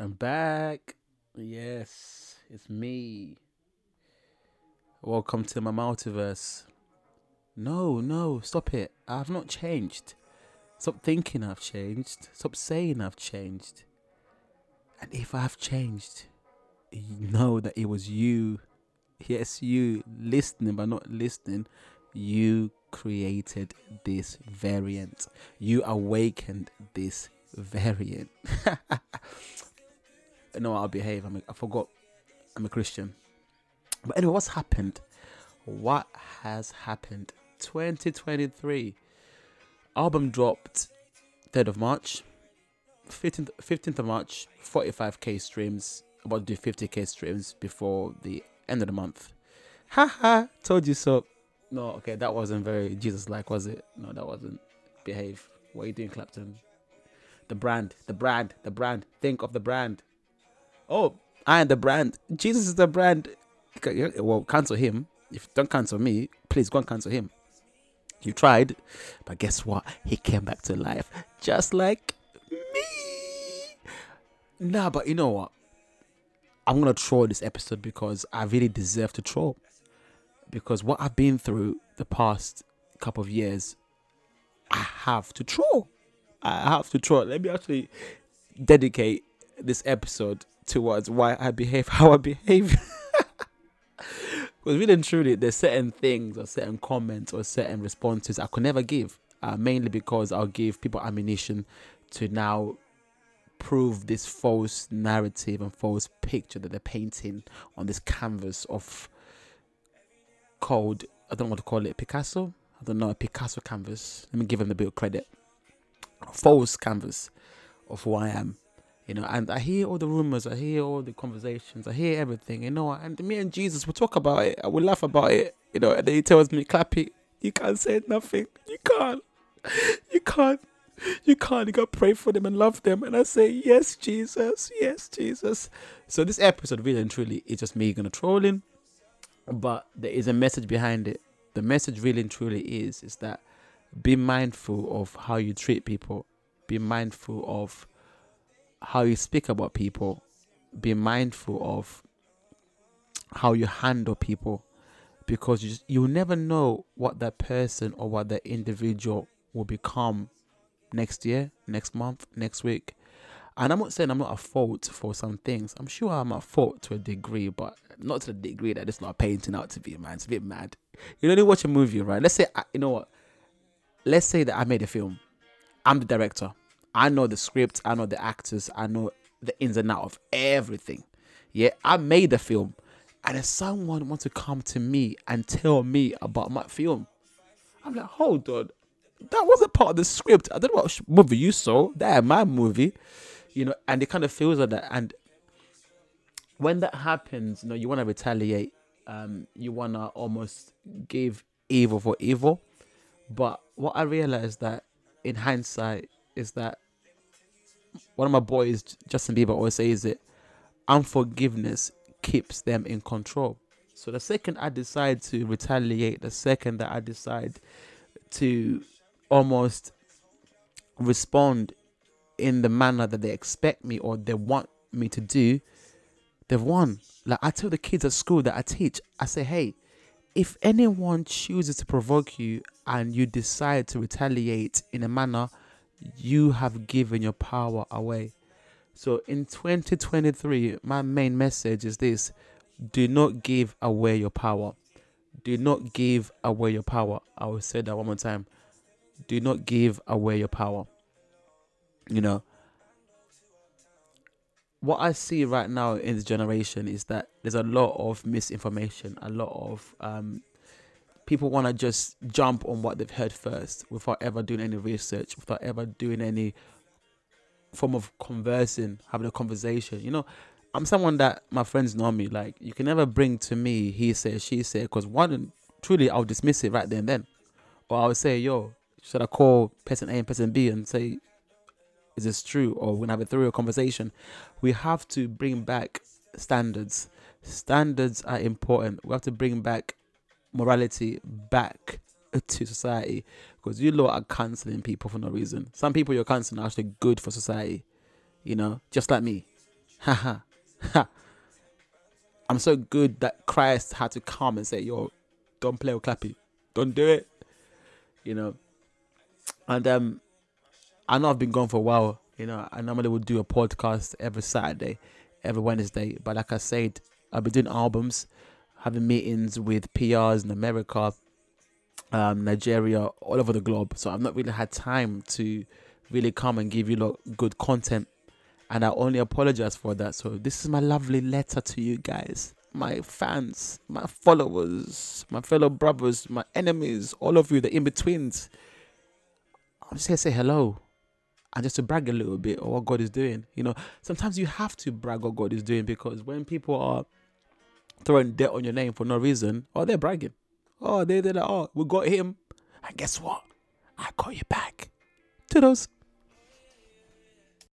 I'm back. Yes, it's me. Welcome to my multiverse. No, no, stop it. I have not changed. Stop thinking I've changed. Stop saying I've changed. And if I have changed, you know that it was you. Yes, you listening, but not listening. You created this variant. You awakened this variant. no, I'll behave. I'm a, I forgot. I'm a Christian. But anyway, what's happened? What has happened? 2023 album dropped 3rd of March. 15th, 15th of March, 45k streams. About to do 50k streams before the end of the month. Haha, told you so. No, okay, that wasn't very Jesus like, was it? No, that wasn't. Behave. What are you doing, Clapton? The brand, the brand, the brand. Think of the brand. Oh, I am the brand. Jesus is the brand. Well, cancel him. If don't cancel me, please go and cancel him. You tried, but guess what? He came back to life just like me. Nah, but you know what? I'm gonna troll this episode because I really deserve to troll. Because what I've been through the past couple of years, I have to troll. I have to troll. Let me actually dedicate this episode towards why I behave how I behave. Because really and truly, there's certain things or certain comments or certain responses I could never give. Uh, mainly because I'll give people ammunition to now prove this false narrative and false picture that they're painting on this canvas of called I don't what to call it Picasso. I don't know a Picasso canvas. Let me give him a bit of credit. False canvas of who I am you know, and I hear all the rumors, I hear all the conversations, I hear everything, you know, and me and Jesus will talk about it, I will laugh about it, you know, and then he tells me, Clappy, you can't say nothing, you can't, you can't, you can't, you gotta pray for them and love them, and I say, yes, Jesus, yes, Jesus. So this episode, really and truly, is just me gonna trolling, but there is a message behind it. The message, really and truly, is is that be mindful of how you treat people, be mindful of how you speak about people, be mindful of how you handle people because you you never know what that person or what that individual will become next year, next month, next week. And I'm not saying I'm not at fault for some things. I'm sure I'm at fault to a degree, but not to the degree that it's not painting out to be, man. It's a bit mad. You know, you watch a movie, right? Let's say, you know what? Let's say that I made a film. I'm the director. I know the script, I know the actors, I know the ins and out of everything. Yeah, I made the film. And if someone wants to come to me and tell me about my film, I'm like, hold on. That wasn't part of the script. I don't know what movie you saw. That my movie. You know, and it kind of feels like that. And when that happens, you know, you want to retaliate. Um, you want to almost give evil for evil. But what I realized that in hindsight is that one of my boys, Justin Bieber, always says it unforgiveness keeps them in control. So the second I decide to retaliate, the second that I decide to almost respond in the manner that they expect me or they want me to do, they've won. Like I tell the kids at school that I teach, I say, hey, if anyone chooses to provoke you and you decide to retaliate in a manner you have given your power away. So in 2023, my main message is this do not give away your power. Do not give away your power. I will say that one more time. Do not give away your power. You know, what I see right now in this generation is that there's a lot of misinformation, a lot of um, people want to just jump on what they've heard first without ever doing any research, without ever doing any form of conversing, having a conversation. You know, I'm someone that my friends know me. Like, you can never bring to me he said, she said, because one, truly, I'll dismiss it right then and then. Or I'll say, yo, should I call person A and person B and say, is this true? Or we're going to have a thorough conversation. We have to bring back standards. Standards are important. We have to bring back morality back to society because you lot are cancelling people for no reason. Some people you're cancelling are actually good for society, you know, just like me. Haha. I'm so good that Christ had to come and say, "Yo, don't play with Clappy, don't do it," you know. And um, I know I've been gone for a while. You know, I normally would do a podcast every Saturday, every Wednesday. But like I said, I've been doing albums, having meetings with PRs in America, um, Nigeria, all over the globe. So I've not really had time to really come and give you lot good content. And I only apologize for that. So this is my lovely letter to you guys, my fans, my followers, my fellow brothers, my enemies, all of you, the in betweens. I'm just here to say hello and just to brag a little bit of what God is doing. You know, sometimes you have to brag what God is doing because when people are throwing dirt on your name for no reason, oh, they're bragging. Oh, they, they're like, oh, we got him. And guess what? I got you back. To those.